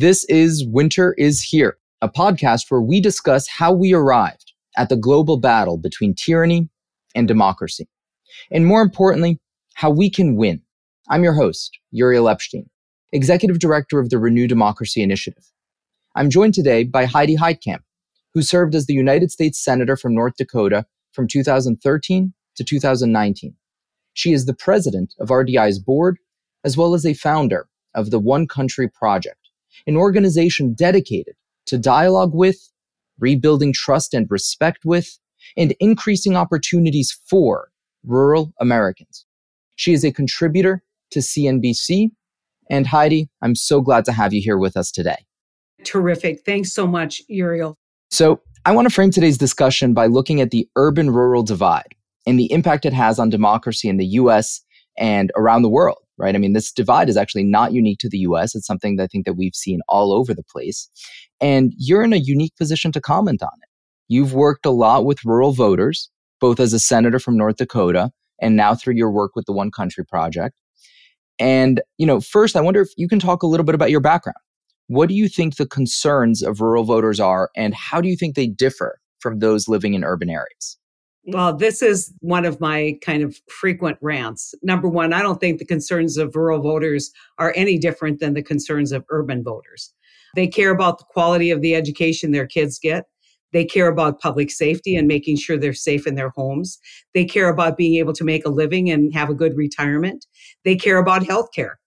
This is Winter is Here, a podcast where we discuss how we arrived at the global battle between tyranny and democracy. And more importantly, how we can win. I'm your host, Uriel Epshtein, Executive Director of the Renew Democracy Initiative. I'm joined today by Heidi Heitkamp, who served as the United States Senator from North Dakota from 2013 to 2019. She is the president of RDI's board, as well as a founder of the One Country Project, an organization dedicated to dialogue with, rebuilding trust and respect with, and increasing opportunities for rural Americans. She is a contributor to CNBC. And Heidi, I'm so glad to have you here with us today. Terrific. Thanks so much, Uriel. So, I want to frame today's discussion by looking at the urban rural divide and the impact it has on democracy in the US and around the world right? I mean, this divide is actually not unique to the US. It's something that I think that we've seen all over the place. And you're in a unique position to comment on it. You've worked a lot with rural voters, both as a senator from North Dakota and now through your work with the One Country Project. And, you know, first, I wonder if you can talk a little bit about your background. What do you think the concerns of rural voters are, and how do you think they differ from those living in urban areas? Well, this is one of my kind of frequent rants. Number one, I don't think the concerns of rural voters are any different than the concerns of urban voters. They care about the quality of the education their kids get. They care about public safety and making sure they're safe in their homes. They care about being able to make a living and have a good retirement. They care about health care.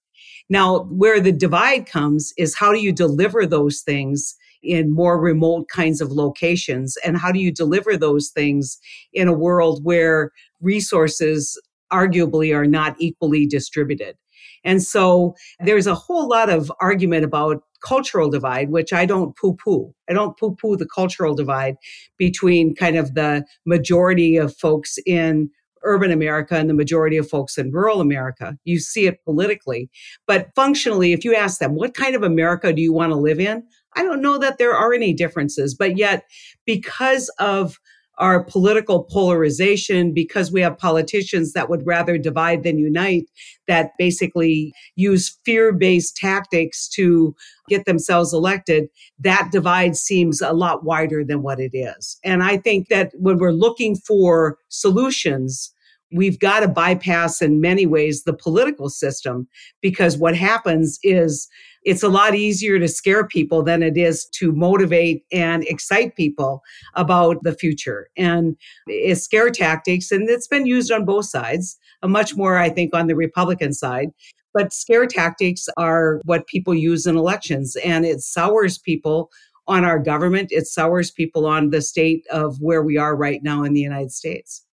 Now, where the divide comes is how do you deliver those things in more remote kinds of locations? And how do you deliver those things in a world where resources arguably are not equally distributed? And so there's a whole lot of argument about cultural divide, which I don't poo poo. I don't poo poo the cultural divide between kind of the majority of folks in urban America and the majority of folks in rural America. You see it politically. But functionally, if you ask them, what kind of America do you want to live in? I don't know that there are any differences, but yet because of our political polarization, because we have politicians that would rather divide than unite, that basically use fear based tactics to get themselves elected, that divide seems a lot wider than what it is. And I think that when we're looking for solutions, we've got to bypass in many ways the political system because what happens is it's a lot easier to scare people than it is to motivate and excite people about the future. And it's scare tactics, and it's been used on both sides, uh, much more, I think, on the Republican side. But scare tactics are what people use in elections, and it sours people on our government. It sours people on the state of where we are right now in the United States.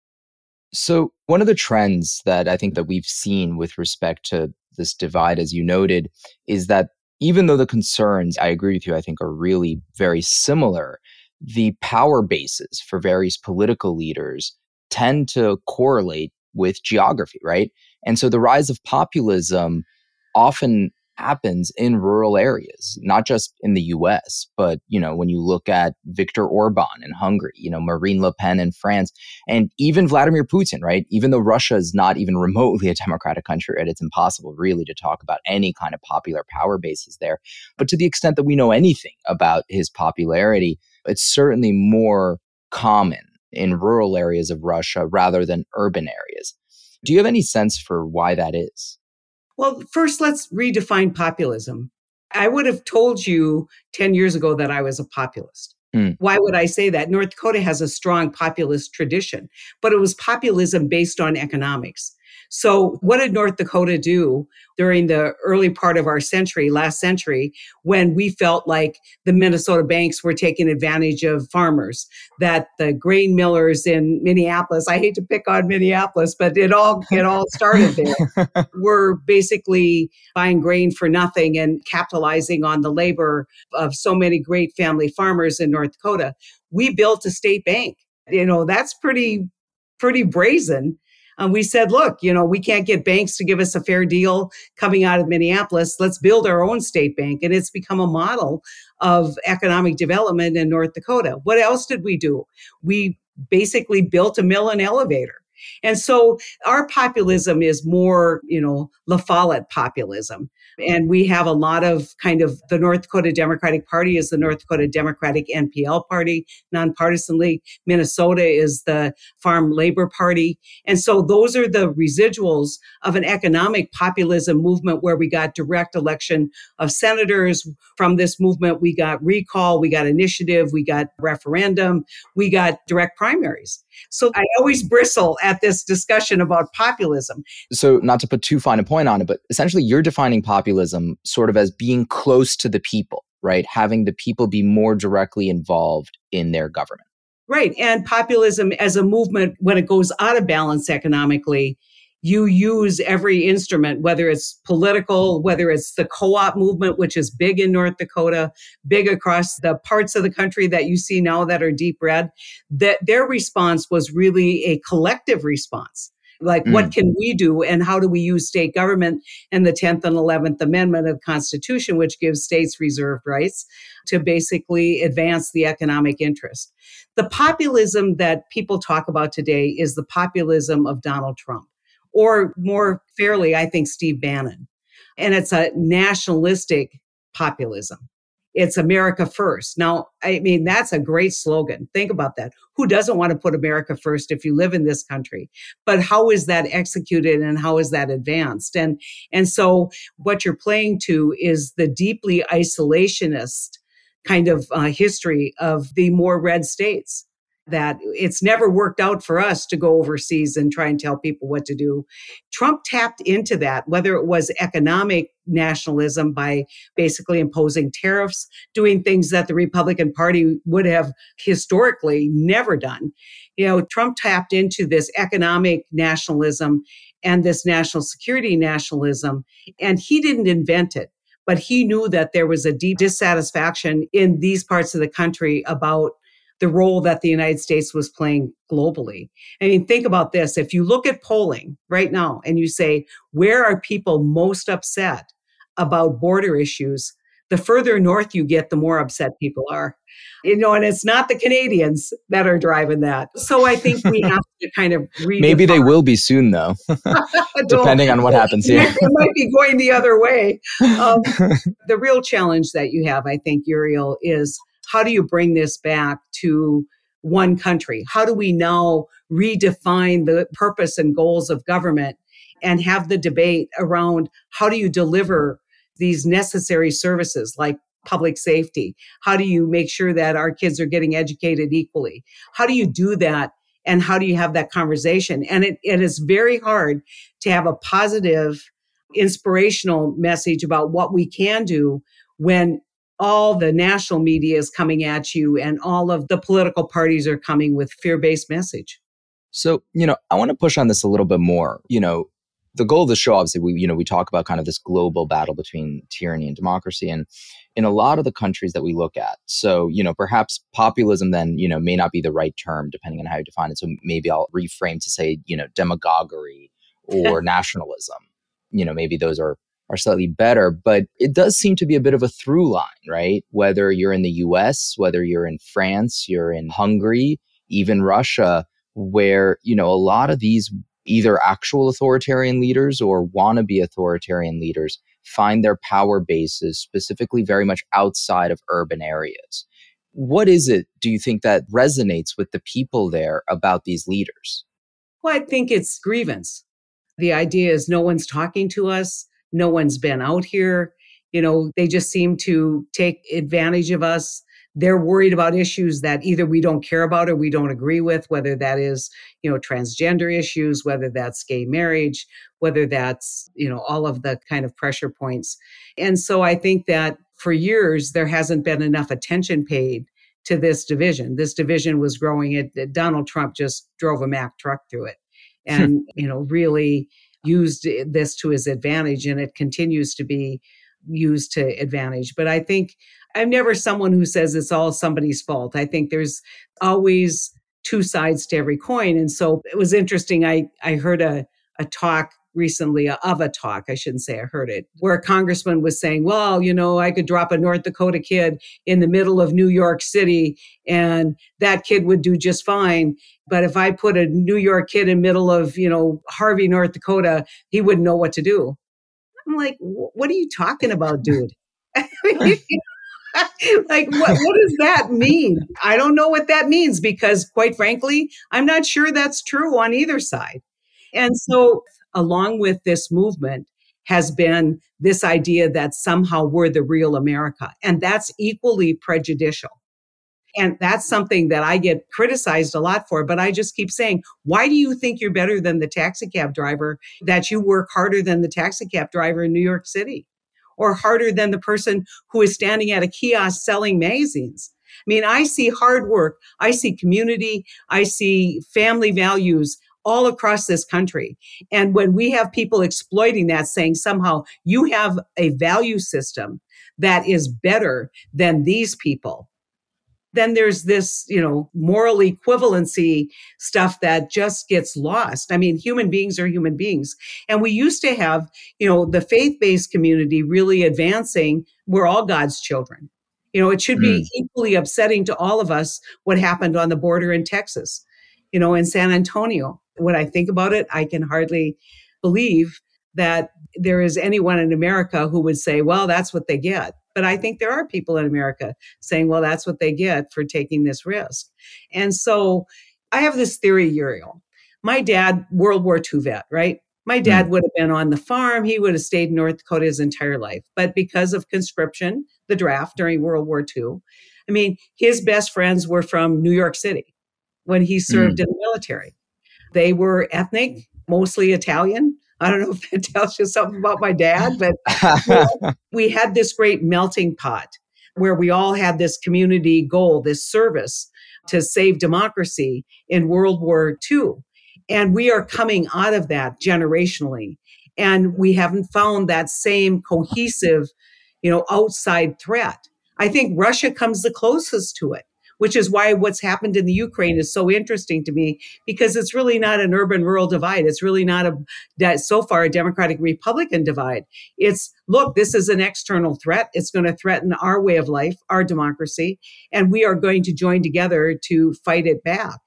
So, one of the trends that I think that we've seen with respect to this divide, as you noted, is that even though the concerns, I agree with you, I think are really very similar, the power bases for various political leaders tend to correlate with geography, right? And so the rise of populism often happens in rural areas, not just in the US, but, you know, when you look at Viktor Orban in Hungary, you know, Marine Le Pen in France, and even Vladimir Putin, right? Even though Russia is not even remotely a democratic country, right? It's impossible really to talk about any kind of popular power bases there. But to the extent that we know anything about his popularity, it's certainly more common in rural areas of Russia rather than urban areas. Do you have any sense for why that is? Well, first, let's redefine populism. I would have told you 10 years ago that I was a populist. Mm. Why would I say that? North Dakota has a strong populist tradition, but it was populism based on economics. So, what did North Dakota do during the early part of our century, last century, when we felt like the Minnesota banks were taking advantage of farmers, that the grain millers in Minneapolis, I hate to pick on Minneapolis, but it all it all started there. were basically buying grain for nothing and capitalizing on the labor of so many great family farmers in North Dakota. We built a state bank. You know, that's pretty pretty brazen um, we said, look, you know, we can't get banks to give us a fair deal coming out of Minneapolis. Let's build our own state bank. And it's become a model of economic development in North Dakota. What else did we do? We basically built a mill and elevator. And so our populism is more, you know, La Follette populism. And we have a lot of kind of the North Dakota Democratic Party is the North Dakota Democratic NPL Party, Nonpartisan League. Minnesota is the Farm Labor Party. And so those are the residuals of an economic populism movement where we got direct election of senators. From this movement, we got recall, we got initiative, we got referendum, we got direct primaries. So I always bristle at this discussion about populism. So, not to put too fine a point on it, but essentially you're defining populism sort of as being close to the people, right? Having the people be more directly involved in their government. Right. And populism as a movement, when it goes out of balance economically, you use every instrument, whether it's political, whether it's the co op movement, which is big in North Dakota, big across the parts of the country that you see now that are deep red, that their response was really a collective response. Like, mm. what can we do and how do we use state government and the 10th and 11th Amendment of the Constitution, which gives states reserved rights to basically advance the economic interest? The populism that people talk about today is the populism of Donald Trump or more fairly, I think, Steve Bannon. And it's a nationalistic populism. It's America first. Now, I mean, that's a great slogan. Think about that. Who doesn't want to put America first if you live in this country? But how is that executed and how is that advanced? And, and so what you're playing to is the deeply isolationist kind of uh, history of the more red states that it's never worked out for us to go overseas and try and tell people what to do. Trump tapped into that, whether it was economic nationalism by basically imposing tariffs, doing things that the Republican Party would have historically never done. You know, Trump tapped into this economic nationalism and this national security nationalism, and he didn't invent it but he knew that there was a deep dissatisfaction in these parts of the country about the role that the United States was playing globally. I mean, think about this. If you look at polling right now and you say, where are people most upset about border issues? The further north you get, the more upset people are. You know, and it's not the Canadians that are driving that. So I think we have to kind of Maybe they will be soon, though, depending on what happens here. it might be going the other way. Um, the real challenge that you have, I think, Uriel, is how do you bring this back to one country? How do we now redefine the purpose and goals of government and have the debate around how do you deliver these necessary services like public safety? How do you make sure that our kids are getting educated equally? How do you do that? And how do you have that conversation? And it, it is very hard to have a positive, inspirational message about what we can do when all the national media is coming at you and all of the political parties are coming with fear-based message. So, you know, I want to push on this a little bit more. You know, the goal of the show obviously we you know we talk about kind of this global battle between tyranny and democracy and in a lot of the countries that we look at so you know perhaps populism then you know may not be the right term depending on how you define it so maybe i'll reframe to say you know demagoguery or nationalism you know maybe those are are slightly better, but it does seem to be a bit of a through line, right? Whether you're in the US, whether you're in France, you're in Hungary, even Russia, where, you know, a lot of these either actual authoritarian leaders or wannabe authoritarian leaders find their power bases specifically very much outside of urban areas. What is it, do you think, that resonates with the people there about these leaders? Well, I think it's grievance. The idea is no one's talking to us no one's been out here. You know, they just seem to take advantage of us. They're worried about issues that either we don't care about or we don't agree with, whether that is, you know, transgender issues, whether that's gay marriage, whether that's, you know, all of the kind of pressure points. And so I think that for years, there hasn't been enough attention paid to this division. This division was growing. It Donald Trump just drove a Mack truck through it, and you know really used this to his advantage and it continues to be used to advantage. But I think I'm never someone who says it's all somebody's fault. I think there's always two sides to every coin. And so it was interesting. I, I heard a, a talk recently of a talk. I shouldn't say I heard it, where a congressman was saying, well, you know, I could drop a North Dakota kid in the middle of New York City and that kid would do just fine. But if I put a New York kid in middle of, you know, Harvey, North Dakota, he wouldn't know what to do. I'm like, what are you talking about, dude? like what, what does that mean i don't know what that means because quite frankly i'm not sure that's true on either side and so along with this movement has been this idea that somehow we're the real america and that's equally prejudicial and that's something that I get criticized a lot for. But I just keep saying, why do you think you're better than the taxi cab driver that you work harder than the taxi cab driver in New York City? or harder than the person who is standing at a kiosk selling magazines. I mean, I see hard work, I see community, I see family values all across this country. And when we have people exploiting that, saying somehow you have a value system that is better than these people, then there's this, you know, moral equivalency stuff that just gets lost. I mean, human beings are human beings. And we used to have, you know, the faith based community really advancing. We're all God's children. You know, it should be mm. equally upsetting to all of us what happened on the border in Texas, you know, in San Antonio. When I think about it, I can hardly believe that there is anyone in America who would say, well, that's what they get. But I think there are people in America saying, well, that's what they get for taking this risk. And so I have this theory, Uriel. My dad, World War II vet, right? My dad mm. would have been on the farm. He would have stayed in North Dakota his entire life. But because of conscription, the draft during World War II, I mean, his best friends were from New York City when he served mm. in the military. They were ethnic, mostly Italian. I don't know if that tells you something about my dad, but we had this great melting pot where we all had this community goal, this service to save democracy in World War II. And we are coming out of that generationally. And we haven't found that same cohesive, you know, outside threat. I think Russia comes the closest to it which is why what's happened in the Ukraine is so interesting to me because it's really not an urban rural divide. It's really not a, so far, a Democratic Republican divide. It's, look, this is an external threat. It's going to threaten our way of life, our democracy, and we are going to join together to fight it back.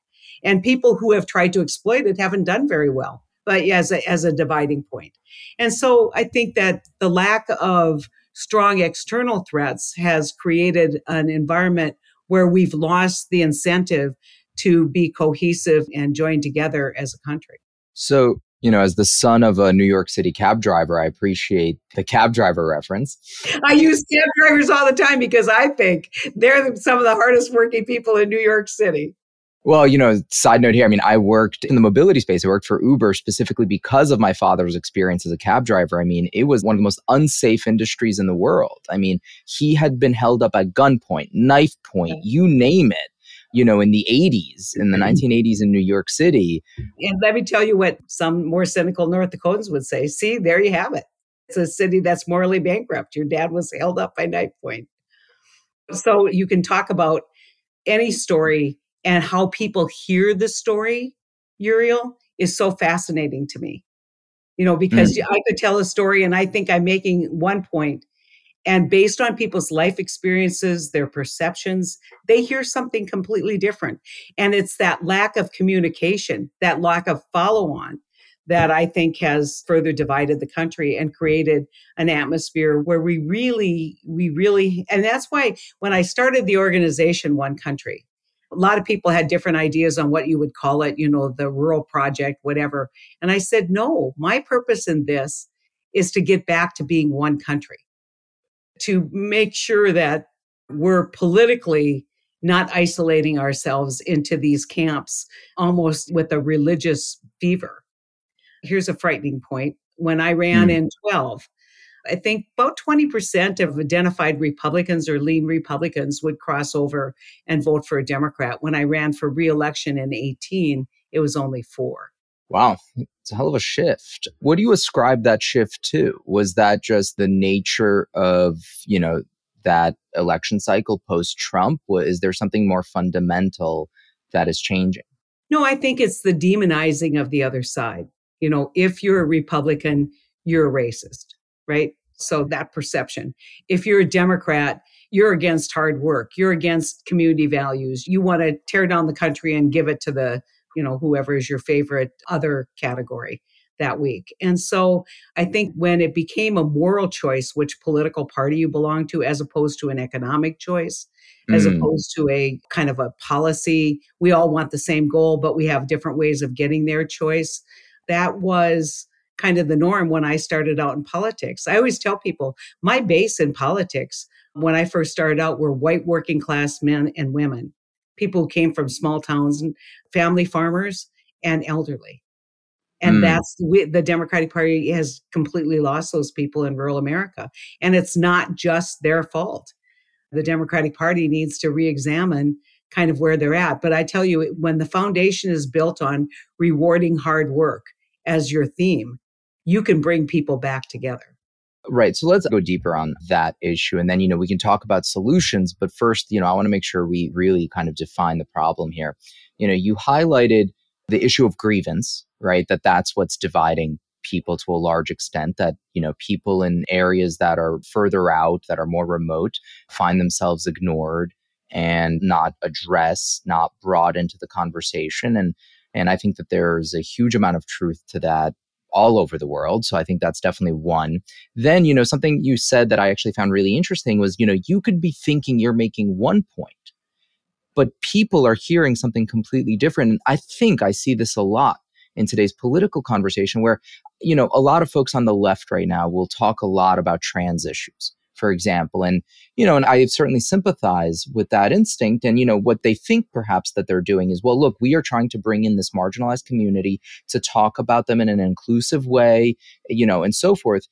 And people who have tried to exploit it haven't done very well, but as a, as a dividing point. And so I think that the lack of strong external threats has created an environment where we've lost the incentive to be cohesive and join together as a country. So, you know, as the son of a New York City cab driver, I appreciate the cab driver reference. I use cab drivers all the time because I think they're some of the hardest working people in New York City. Well, you know, side note here, I mean, I worked in the mobility space. I worked for Uber specifically because of my father's experience as a cab driver. I mean, it was one of the most unsafe industries in the world. I mean, he had been held up at gunpoint, knife point, you name it, you know, in the 80s, in the 1980s mm-hmm. in New York City. And let me tell you what some more cynical North Dakotans would say. See, there you have it. It's a city that's morally bankrupt. Your dad was held up by knife point. So you can talk about any story and how people hear the story, Uriel, is so fascinating to me. You know, because mm. I could tell a story and I think I'm making one point, and based on people's life experiences, their perceptions, they hear something completely different. And it's that lack of communication, that lack of follow on that I think has further divided the country and created an atmosphere where we really, we really, and that's why when I started the organization, One Country, a lot of people had different ideas on what you would call it, you know, the rural project, whatever. And I said, no, my purpose in this is to get back to being one country, to make sure that we're politically not isolating ourselves into these camps almost with a religious fever. Here's a frightening point. When I ran mm. in 12, I think about 20% of identified Republicans or lean Republicans would cross over and vote for a Democrat. When I ran for reelection in 18, it was only four. Wow, it's a hell of a shift. What do you ascribe that shift to? Was that just the nature of, you know, that election cycle post Trump? Is there something more fundamental that is changing? No, I think it's the demonizing of the other side you know, if you're a Republican, you're a racist, right? So that perception. If you're a Democrat, you're against hard work, you're against community values, you want to tear down the country and give it to the, you know, whoever is your favorite other category that week. And so I think when it became a moral choice which political party you belong to, as opposed to an economic choice, as mm. opposed to a kind of a policy, we all want the same goal, but we have different ways of getting their choice. That was kind of the norm when I started out in politics. I always tell people my base in politics when I first started out were white working class men and women, people who came from small towns and family farmers and elderly. And mm. that's the Democratic Party has completely lost those people in rural America. And it's not just their fault. The Democratic Party needs to re examine kind of where they're at. But I tell you, when the foundation is built on rewarding hard work as your theme, you can bring people back together. Right. So let's go deeper on that issue. And then, you know, we can talk about solutions. But first, you know, I want to make sure we really kind of define the problem here. You know, you highlighted the issue of grievance, right? That that's what's dividing people to a large extent that you know people in areas that are further out that are more remote find themselves ignored and not addressed not brought into the conversation and and i think that there's a huge amount of truth to that all over the world. So I think that's definitely one. Then, you know, something you said that I actually found really interesting was, you know, you could be thinking you're making one point, but people are hearing something completely different. And I think I see this a lot in today's political conversation where, you know, a lot of folks on the left right now will talk a lot about trans issues for example. And, you know, and I certainly sympathize with that instinct. And, you know, what they think perhaps that they're doing is, well, look, we are trying to bring in this marginalized community to talk about them in an inclusive way, you know, and so forth.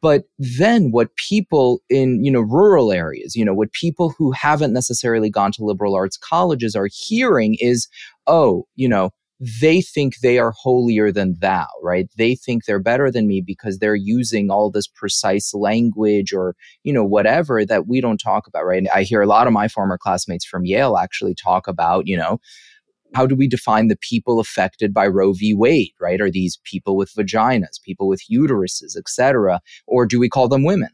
But then what people in, you know, rural areas, you know, what people who haven't necessarily gone to liberal arts colleges are hearing is, oh, you know, they think they are holier than thou, right? They think they're better than me because they're using all this precise language or, you know, whatever that we don't talk about, right? And I hear a lot of my former classmates from Yale actually talk about, you know, how do we define the people affected by Roe v. Wade, right? Are these people with vaginas, people with uteruses, etc., or do we call them women?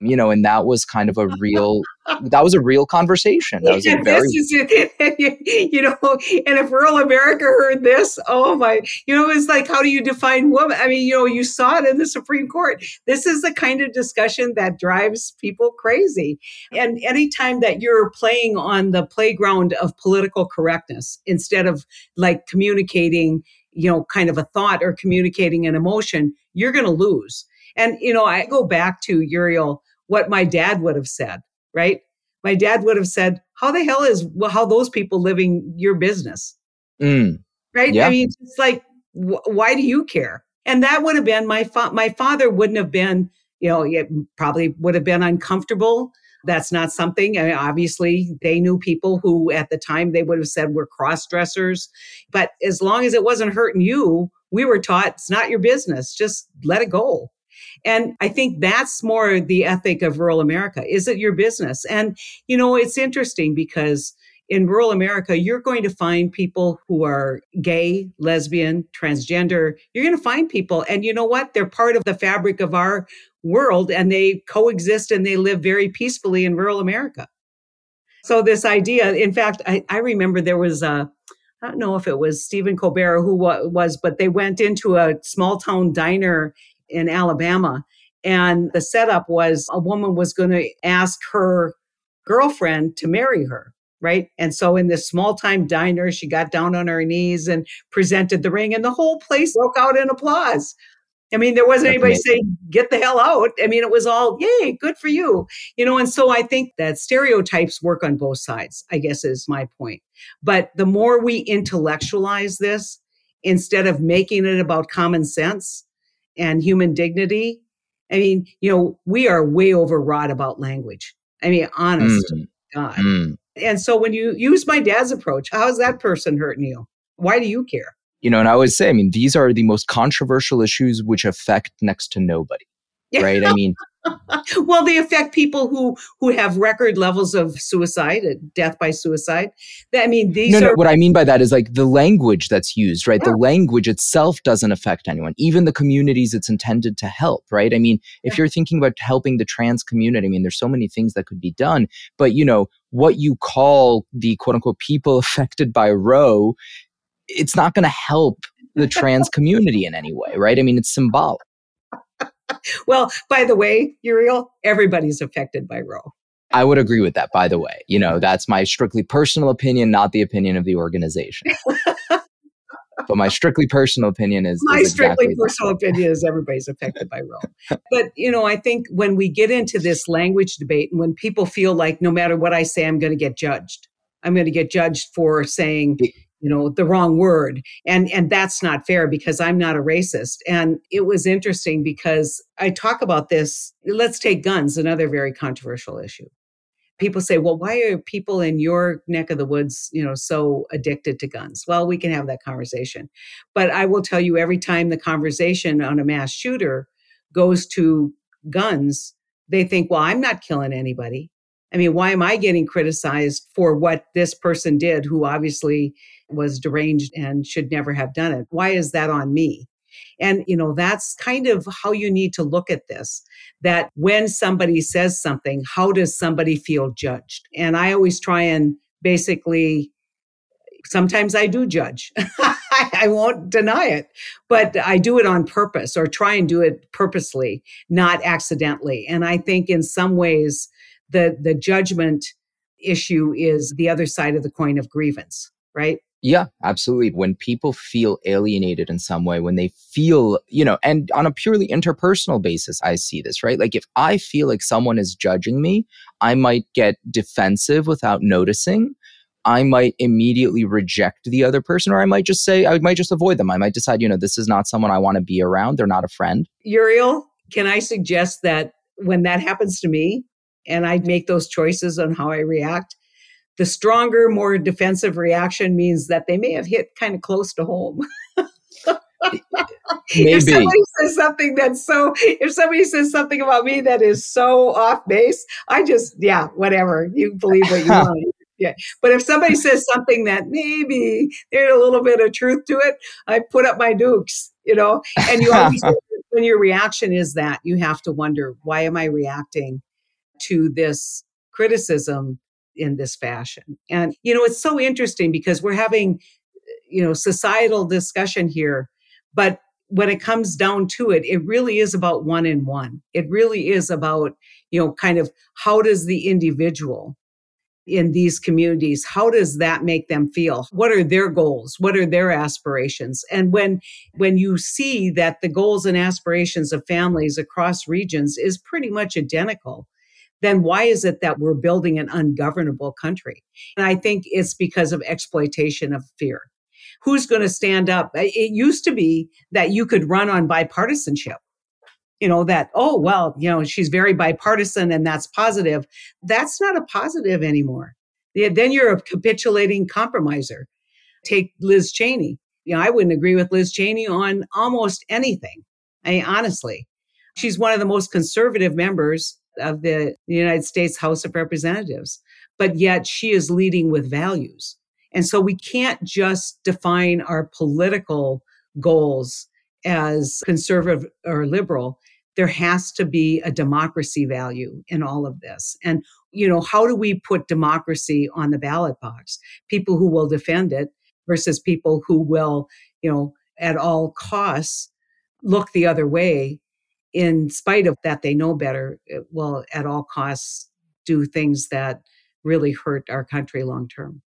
You know, and that was kind of a real, that was a real conversation. That was a very, you know, and if rural America heard this, oh my, you know, it's like, how do you define woman? I mean, you know, you saw it in the Supreme Court. This is the kind of discussion that drives people crazy. And anytime that you're playing on the playground of political correctness instead of like communicating, you know, kind of a thought or communicating an emotion, you're going to lose. And, you know, I go back to Uriel what my dad would have said, right? My dad would have said, How the hell is well, how those people living your business? Mm. Right? Yeah. I mean, it's like, wh- why do you care? And that would have been my fa- my father wouldn't have been, you know, it probably would have been uncomfortable. That's not something. I mean, obviously, they knew people who at the time they would have said were cross dressers. But as long as it wasn't hurting you, we were taught it's not your business. Just let it go. And I think that's more the ethic of rural America. Is it your business? And, you know, it's interesting because in rural America, you're going to find people who are gay, lesbian, transgender. You're going to find people. And you know what? They're part of the fabric of our world and they coexist and they live very peacefully in rural America. So, this idea, in fact, I, I remember there was a, I don't know if it was Stephen Colbert who was, but they went into a small town diner in Alabama. And the setup was a woman was going to ask her girlfriend to marry her. Right. And so in this small time diner, she got down on her knees and presented the ring, and the whole place broke out in applause. I mean, there wasn't anybody saying, get the hell out. I mean, it was all, yay, good for you. You know, and so I think that stereotypes work on both sides, I guess is my point. But the more we intellectualize this, instead of making it about common sense, and human dignity. I mean, you know, we are way overwrought about language. I mean, honest mm. God. Mm. And so when you use my dad's approach, how's that person hurting you? Why do you care? You know, and I always say, I mean, these are the most controversial issues which affect next to nobody. right? I mean, well, they affect people who who have record levels of suicide, uh, death by suicide. I mean, these no, are no. What I mean by that is like the language that's used, right? Yeah. The language itself doesn't affect anyone, even the communities it's intended to help, right? I mean, if yeah. you're thinking about helping the trans community, I mean, there's so many things that could be done, but you know what you call the quote unquote people affected by Roe, it's not going to help the trans community in any way, right? I mean, it's symbolic well, by the way, Uriel, everybody's affected by Roe. I would agree with that, by the way. You know, that's my strictly personal opinion, not the opinion of the organization. but my strictly personal opinion is my is strictly personal that. opinion is everybody's affected by Roe. but you know, I think when we get into this language debate and when people feel like no matter what I say, I'm going to get judged. I'm going to get judged for saying you know the wrong word and and that's not fair because i'm not a racist. And it was interesting because i talk about this let's take guns another very controversial issue. People say well why are people in your neck of the woods you know so addicted to guns? Well we can have that conversation. But i will tell you every time the conversation on a mass shooter goes to guns they think well i'm not killing anybody I mean, why am I getting criticized for what this person did who obviously was deranged and should never have done it? Why is that on me? And, you know, that's kind of how you need to look at this that when somebody says something, how does somebody feel judged? And I always try and basically, sometimes I do judge. I won't deny it, but I do it on purpose or try and do it purposely, not accidentally. And I think in some ways, the the judgment issue is the other side of the coin of grievance, right? Yeah, absolutely. When people feel alienated in some way, when they feel, you know, and on a purely interpersonal basis, I see this, right? Like if I feel like someone is judging me, I might get defensive without noticing. I might immediately reject the other person, or I might just say, I might just avoid them. I might decide, you know, this is not someone I want to be around. They're not a friend. Uriel, can I suggest that when that happens to me, and I make those choices on how I react. The stronger, more defensive reaction means that they may have hit kind of close to home. Maybe. If somebody says something that's so, if somebody says something about me that is so off base, I just, yeah, whatever. You believe what you want. Yeah. But if somebody says something that maybe there's a little bit of truth to it, I put up my dukes, you know, and you always, when your reaction is that, you have to wonder, why am I reacting to this criticism in this fashion. And, you know, it's so interesting because we're having, you know, societal discussion here, but when it comes down to it, it really is about one in one. It really is about, you know, kind of how does the individual in these communities how does that make them feel what are their goals what are their aspirations and when when you see that the goals and aspirations of families across regions is pretty much identical then why is it that we're building an ungovernable country? And I think it's because of exploitation of fear. Who's going to stand up? It used to be that you could run on bipartisanship. You know, that, oh, well, you know, she's very bipartisan and that's positive. That's not a positive anymore. Then you're a capitulating compromiser. Take Liz Cheney. You know, I wouldn't agree with Liz Cheney on almost anything. I mean, honestly, she's one of the most conservative members of the United States House of Representatives, but yet she is leading with values. And so we can't just define our political goals as conservative or liberal. There has to be a democracy value in all of this. And, you know, how do we put democracy on the ballot box? People who will defend it versus people who will, you know, at all costs look the other way in spite of that they know better, eh, will at all costs do things that really hurt our country long term.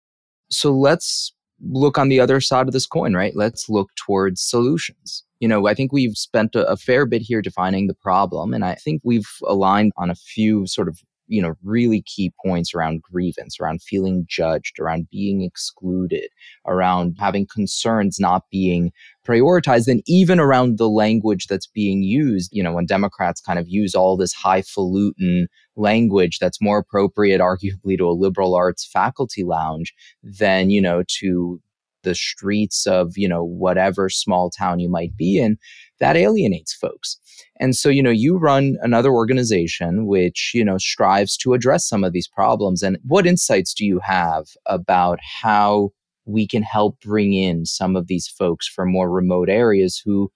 So let's look on the other side of this coin, right? Let's look towards solutions. You know, I think we've spent a, a, fair bit here defining the problem, and I think we've aligned on a few sort of you know really key points around grievance around feeling judged around being excluded around having concerns not being prioritized and even around the language that's being used you know when democrats kind of use all this highfalutin language that's more appropriate arguably to a liberal arts faculty lounge than you know to the streets of you know whatever small town you might be in that alienates folks. And so, you know, you run another organization which, you know, strives to address some of these problems. And what insights do you have about how we can help bring in some of these folks from more remote areas who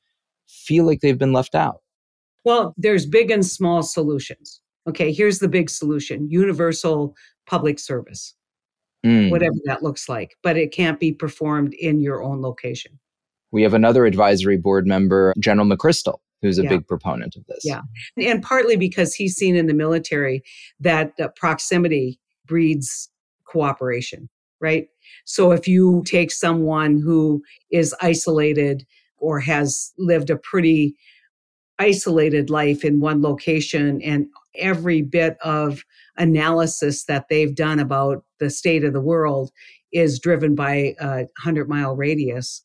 feel like they've been left out? Well, there's big and small solutions. Okay, here's the big solution universal public service, mm. whatever that looks like, but it can't be performed in your own location. We have another advisory board member, General McChrystal, who's a yeah. big proponent of this. Yeah. And partly because he's seen in the military that uh, proximity breeds cooperation, right? So if you take someone who is isolated or has lived a pretty isolated life in one location and every bit of analysis that they've done about the state of the world is driven by a 100 mile radius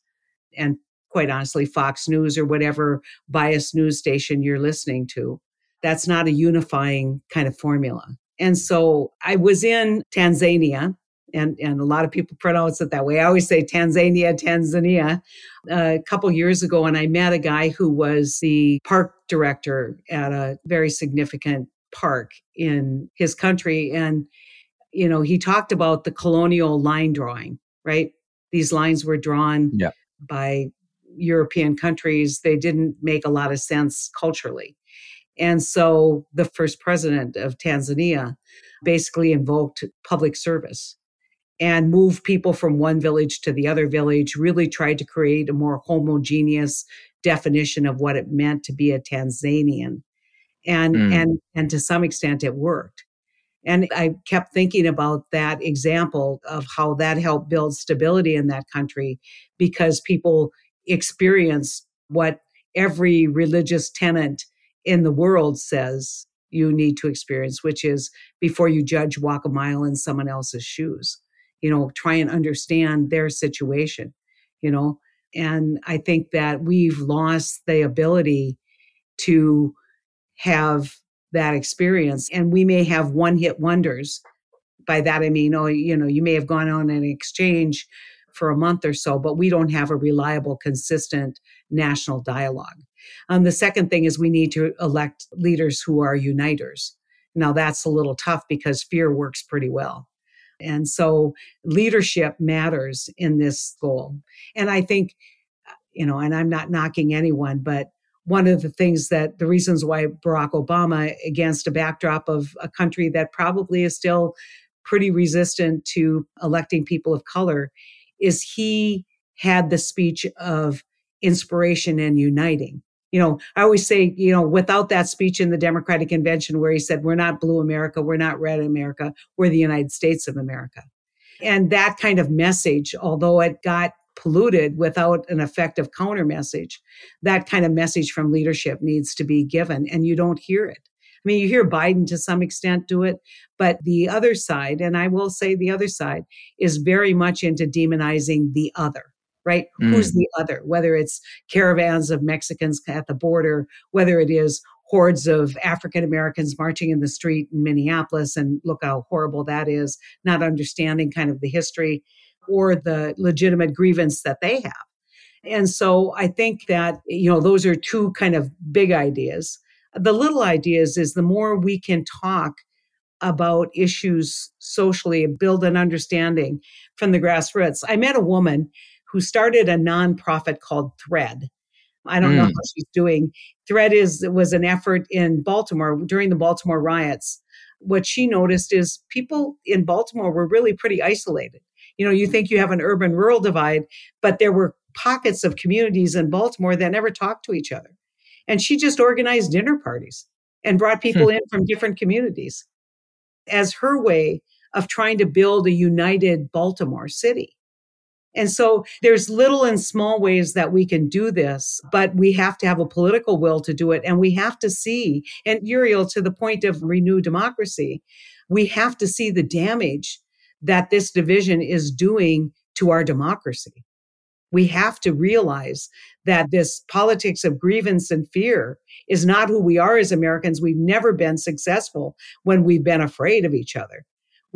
and quite honestly fox news or whatever biased news station you're listening to that's not a unifying kind of formula and so i was in tanzania and, and a lot of people pronounce it that way. I always say Tanzania, Tanzania. a couple years ago, and I met a guy who was the park director at a very significant park in his country. And, you know, he talked about the colonial line drawing, right? These lines were drawn yeah. by European countries. They didn't make a lot of sense culturally. And so the first president of Tanzania basically invoked public service and moved people from one village to the other village, really tried to create a more homogeneous definition of what it meant to be a Tanzanian. And mm. and and to some extent it worked. And I kept thinking about that example of how that helped build stability in that country because people experienced what every religious tenant in the world says you need to experience, which is before you judge, walk a mile in someone else's shoes you know, try and understand their situation, you know. And I think that we've lost the ability to have that experience. And we may have one hit wonders. By that, I mean, oh, you know, you may have gone on an exchange for a month or so, but we don't have a reliable, consistent national dialogue. Um, the second thing is we need to elect leaders who are uniters. Now, that's a little tough because fear works pretty well. And so leadership matters in this goal. And I think, uh, you know, and I'm not knocking anyone, but one of the things that the reasons why Barack Obama, against a backdrop of a country that probably is still pretty resistant to electing people of color, is he had the speech of inspiration and uniting you know, I always say, you know, without that speech in the Democratic Convention where he said, we're not blue America, we're not red America, we're the United States of America. And that kind of message, although it got polluted without an effective counter message, that kind of message from leadership needs to be given. And you don't hear it. I mean, you hear Biden to some extent do it, but the other side, and I will say the other side, is very much into demonizing the other right? Mm. Who's the other? Whether it's caravans of Mexicans at the border, whether it is hordes of African Americans marching in the street in Minneapolis, and look how horrible that is, not understanding kind of the history or the legitimate grievance that they have. And so I think that, you know, those are two kind of big ideas. The little ideas is the more we can talk about issues socially, build an understanding from the grassroots. I met a woman who started a nonprofit called Thread. I don't mm. know how she's doing. Thread is was an effort in Baltimore during the Baltimore riots. What she noticed is people in Baltimore were really pretty isolated. You know, you think you have an urban rural divide, but there were pockets of communities in Baltimore that never talked to each other. And she just organized dinner parties and brought people hmm. in from different communities as her way of trying to build a united Baltimore city. And so there's little and small ways that we can do this, but we have to have a political will to do it. And we have to see, and Uriel, to the point of renew democracy, we have to see the damage that this division is doing to our democracy. We have to realize that this politics of grievance and fear is not who we are as Americans. We've never been successful when we've been afraid of each other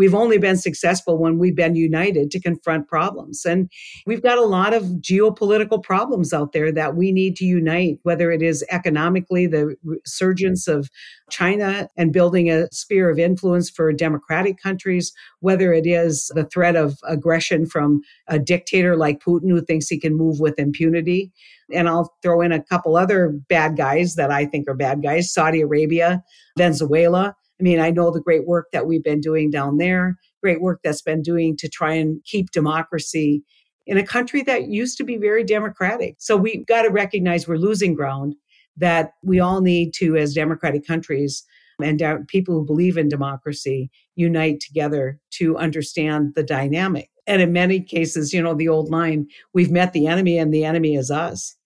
We've only been successful when we've been united to confront problems. And we've got a lot of geopolitical problems out there that we need to unite, whether it is economically, the resurgence of China and building a sphere of influence for democratic countries, whether it is the threat of aggression from a dictator like Putin who thinks he can move with impunity. And I'll throw in a couple other bad guys that I think are bad guys Saudi Arabia, Venezuela. I mean, I know the great work that we've been doing down there, great work that's been doing to try and keep democracy in a country that used to be very democratic. So we've got to recognize we're losing ground, that we all need to, as democratic countries and people who believe in democracy, unite together to understand the dynamic. And in many cases, you know, the old line, we've met the enemy and the enemy is us,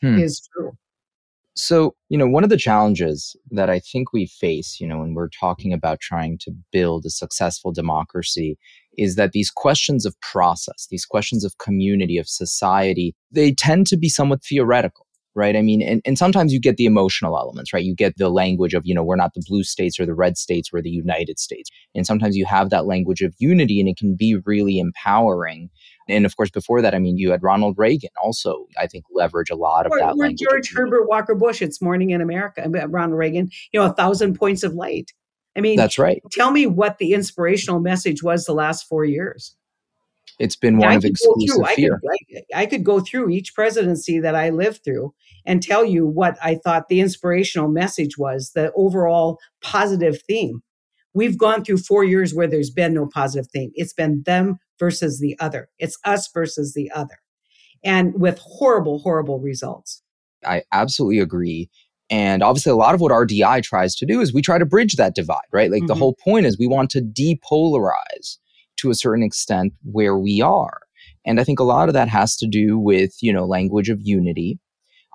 hmm. is true. So, you know, one of the challenges that I think we face, you know, when we're talking about trying to build a successful democracy is that these questions of process, these questions of community, of society, they tend to be somewhat theoretical right? I mean, and, and sometimes you get the emotional elements, right? You get the language of, you know, we're not the blue states or the red states, we're the United States. And sometimes you have that language of unity and it can be really empowering. And of course, before that, I mean, you had Ronald Reagan also, I think, leverage a lot of or, that or language. George Herbert Walker Bush, it's Morning in America, uh, Ronald Reagan, you know, a thousand points of light. I mean, that's right. Tell me what the inspirational message was the last four years. It's been one of exclusive fear. I could, I could go through each presidency that I lived through and tell you what I thought the inspirational message was, the overall positive theme. We've gone through four years where there's been no positive theme. It's been them versus the other. It's us versus the other. And with horrible, horrible results. I absolutely agree. And obviously, a lot of what RDI tries to do is we try to bridge that divide, right? Like mm-hmm. the whole point is we want to depolarize to a certain extent where we are. And I think a lot of that has to do with, you know, language of unity.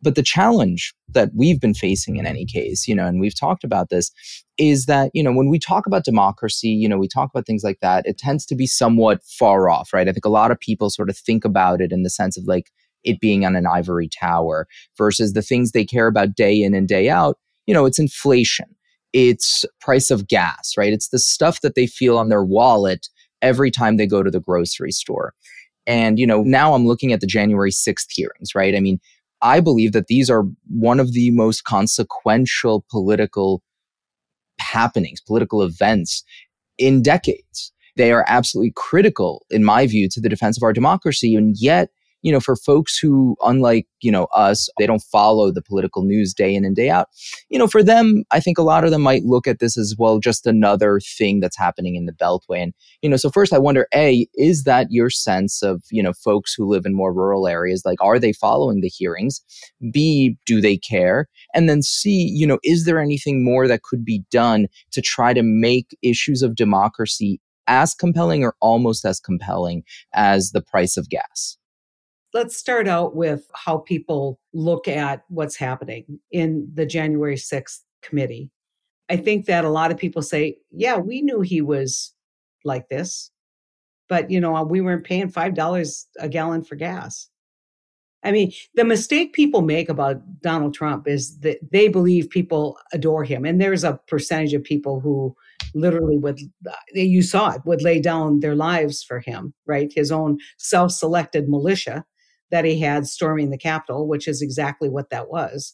But the challenge that we've been facing in any case, you know, and we've talked about this, is that, you know, when we talk about democracy, you know, we talk about things like that, it tends to be somewhat far off, right? I think a lot of people sort of think about it in the sense of like it being on an ivory tower versus the things they care about day in and day out, you know, it's inflation. It's price of gas, right? It's the stuff that they feel on their wallet every time they go to the grocery store. And, you know, now I'm looking at the January 6th hearings, right? I mean, I believe that these are one of the most consequential political happenings, political events in decades. They are absolutely critical, in my view, to the defense of our democracy. And yet, you know, for folks who, unlike, you know, us, they don't follow the political news day in and day out, you know, for them, I think a lot of them might look at this as, well, just another thing that's happening in the Beltway. And, you know, so first I wonder, A, is that your sense of, you know, folks who live in more rural areas? Like, are they following the hearings? B, do they care? And then C, you know, is there anything more that could be done to try to make issues of democracy as compelling or almost as compelling as the price of gas? Let's start out with how people look at what's happening in the January 6th committee. I think that a lot of people say, yeah, we knew he was like this, but you know, we weren't paying $5 a gallon for gas. I mean, the mistake people make about Donald Trump is that they believe people adore him. And there's a percentage of people who literally would, uh, you saw it, would lay down their lives for him, right? His own self selected militia that he had storming the Capitol, which is exactly what that was.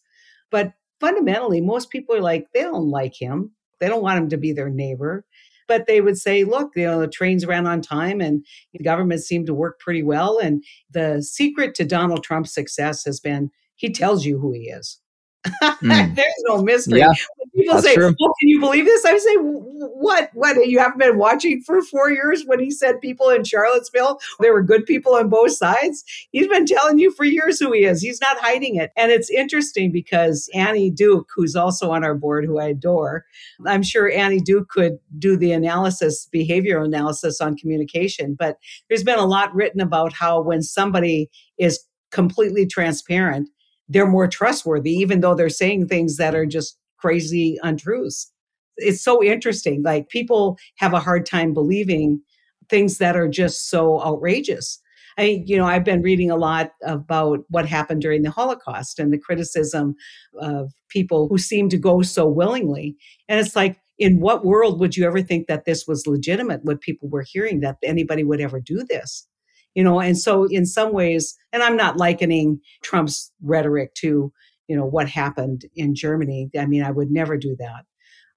But fundamentally, most people are like, they don't like him. They don't want him to be their neighbor. But they would say, look, you know, the trains ran on time and the government seemed to work pretty well. And the secret to Donald Trump's success has been he tells you who he is. Mm. There's no mystery. Yeah, people say, "Well, can you believe this?" I say, "What? What? You haven't been watching for four years when he said people in Charlottesville there were good people on both sides. He's been telling you for years who he is. He's not hiding it." And it's interesting because Annie Duke, who's also on our board, who I adore, I'm sure Annie Duke could do the analysis, behavioral analysis on communication. But there's been a lot written about how when somebody is completely transparent they're more trustworthy, even though they're saying things that are just crazy untruths. It's so interesting. Like people have a hard time believing things that are just so outrageous. I, mean, you know, I've been reading a lot about what happened during the Holocaust and the criticism of people who seem to go so willingly. And it's like, in what world would you ever think that this was legitimate? What people were hearing that anybody would ever do this? You know, and so in some ways, and I'm not likening Trump's rhetoric to, you know, what happened in Germany. I mean, I would never do that.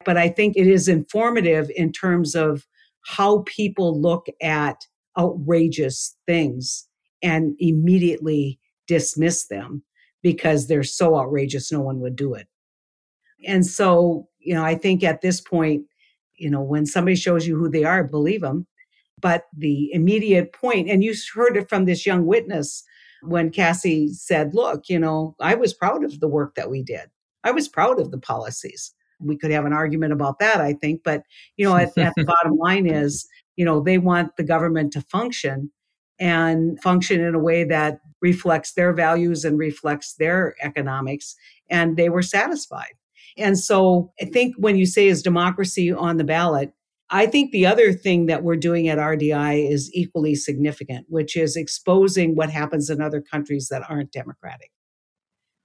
But I think it is informative in terms of how people look at outrageous things and immediately dismiss them because they're so outrageous, no one would do it. And so, you know, I think at this point, you know, when somebody shows you who they are, believe them. But the immediate point, and you heard it from this young witness when Cassie said, Look, you know, I was proud of the work that we did. I was proud of the policies. We could have an argument about that, I think. But, you know, at, at the bottom line is, you know, they want the government to function and function in a way that reflects their values and reflects their economics. And they were satisfied. And so I think when you say is democracy on the ballot, I think the other thing that we're doing at RDI is equally significant, which is exposing what happens in other countries that aren't democratic.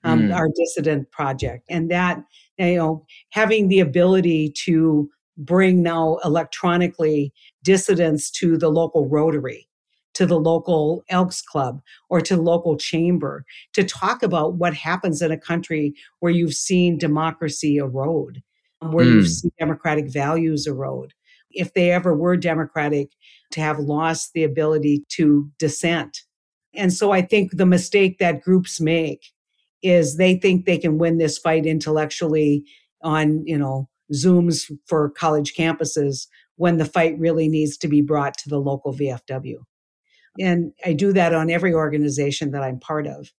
Um, mm. Our dissident project, and that you know, having the ability to bring now electronically dissidents to the local Rotary, to the local Elks Club, or to the local chamber to talk about what happens in a country where you've seen democracy erode, where mm. you've seen democratic values erode if they ever were democratic, to have lost the ability to dissent. And so I think the mistake that groups make is they think they can win this fight intellectually on, you know, Zooms for college campuses when the fight really needs to be brought to the local VFW. And I do that on every organization that I'm part of.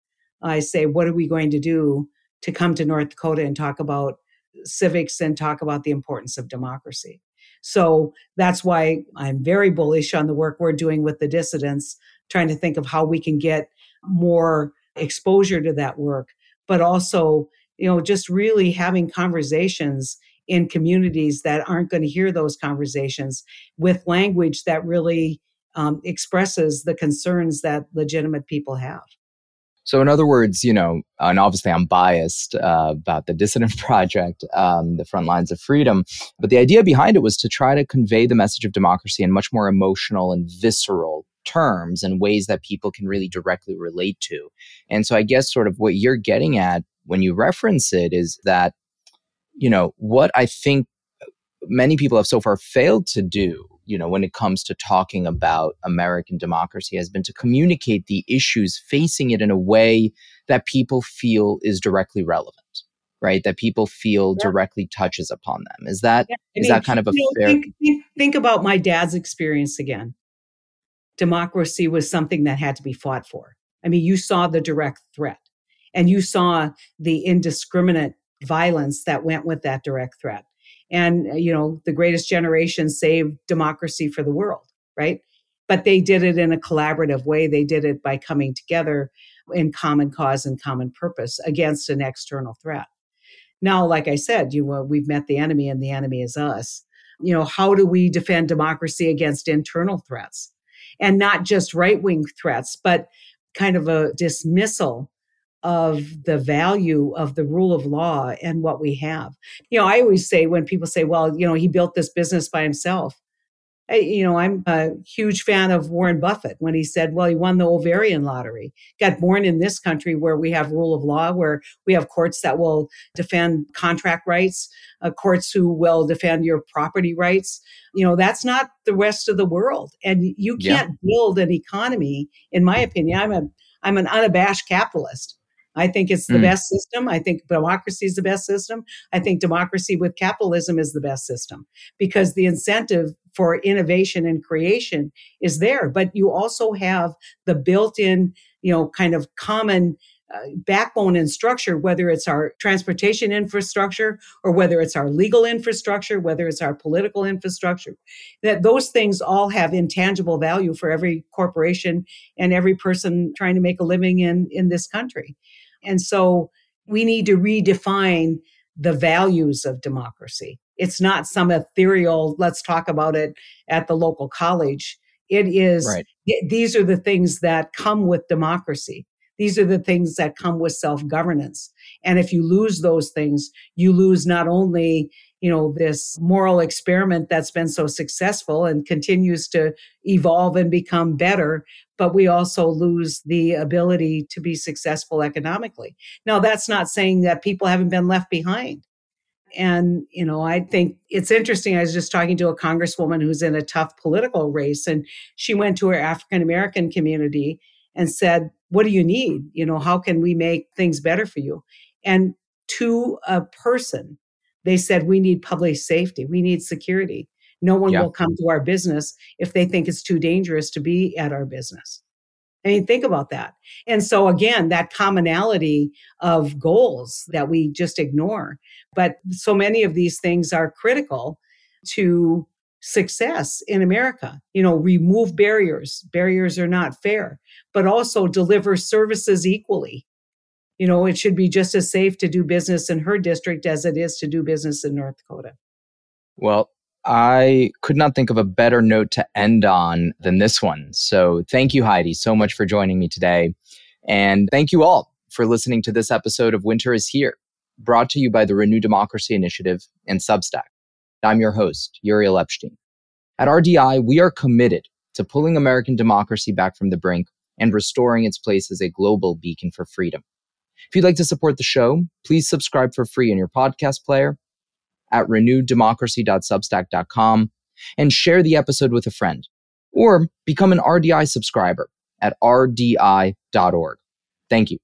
I say, what are we going to do to come to North Dakota and talk about civics and talk about the importance of democracy? So that's why I'm very bullish on the work we're doing with the dissidents, trying to think of how we can get more exposure to that work, but also, you know, just really having conversations in communities that aren't going to hear those conversations with language that really um, expresses the concerns that legitimate people have. So, in other words, you know, and obviously I'm biased uh, about the Dissident Project, um, the Front Lines of Freedom, but the idea behind it was to try to convey the message of democracy in much more emotional and visceral terms and ways that people can really directly relate to. And so, I guess sort of what you're getting at when you reference it is that, you know, what I think many people have so far failed to do you know, when it comes to talking about American democracy has been to communicate the issues facing it in a way that people feel is directly relevant, right? That people feel yeah. directly touches upon them. Is that yeah. is mean, that kind of a fair? Think, think, think about my dad's experience again. Democracy was something that had to be fought for. I mean, you saw the direct threat, and you saw the indiscriminate violence that went with that direct threat and uh, you know the greatest generation saved democracy for the world right? But they did it in a collaborative way. They did it by coming together in common cause and common purpose against an external threat. Now like i said you uh, we've met the enemy and the enemy is us. You know how do we defend democracy against internal threats? And not just right wing threats but kind of a dismissal of the value of the rule of law and what we have. You know, I always say when people say, well, you know, he built this business by himself. I, you know, I'm a huge fan of Warren Buffett when he said, well, he won the ovarian lottery, got born in this country where we have rule of law, where we have courts that will defend contract rights, uh, courts who will defend your property rights. You know, that's not the rest of the world. And you can't yeah. build an economy, in my opinion. I'm a I'm an unabashed capitalist. I think it's the mm. best system. I think democracy is the best system. I think democracy with capitalism is the best system because the incentive for innovation and creation is there. But you also have the built in, you know, kind of common uh, backbone and structure, whether it's our transportation infrastructure or whether it's our legal infrastructure, whether it's our political infrastructure, that those things all have intangible value for every corporation and every person trying to make a living in, in this country. And so we need to redefine the values of democracy. It's not some ethereal, let's talk about it at the local college. It is, right. th- these are the things that come with democracy. These are the things that come with self governance. And if you lose those things, you lose not only you know, this moral experiment that's been so successful and continues to evolve and become better. But we also lose the ability to be successful economically. Now, that's not saying that people haven't been left behind. And, you know, I think it's interesting. I was just talking to a congresswoman who's in a tough political race, and she went to her African American community and said, What do you need? You know, how can we make things better for you? And to a person, they said, We need public safety, we need security. No one yeah. will come to our business if they think it's too dangerous to be at our business. I mean, think about that. And so, again, that commonality of goals that we just ignore. But so many of these things are critical to success in America. You know, remove barriers. Barriers are not fair, but also deliver services equally. You know, it should be just as safe to do business in her district as it is to do business in North Dakota. Well, I could not think of a better note to end on than this one. So thank you, Heidi, so much for joining me today. And thank you all for listening to this episode of Winter is Here, brought to you by the Renew Democracy Initiative and Substack. I'm your host, Uriel Epshtein. At RDI, we are committed to pulling American democracy back from the brink and restoring its place as a global beacon for freedom. If you'd like to support the show, please subscribe for free in your podcast player at renewdemocracy.substack.com and share the episode with a friend. Or become an RDI subscriber at rdi.org. Thank you.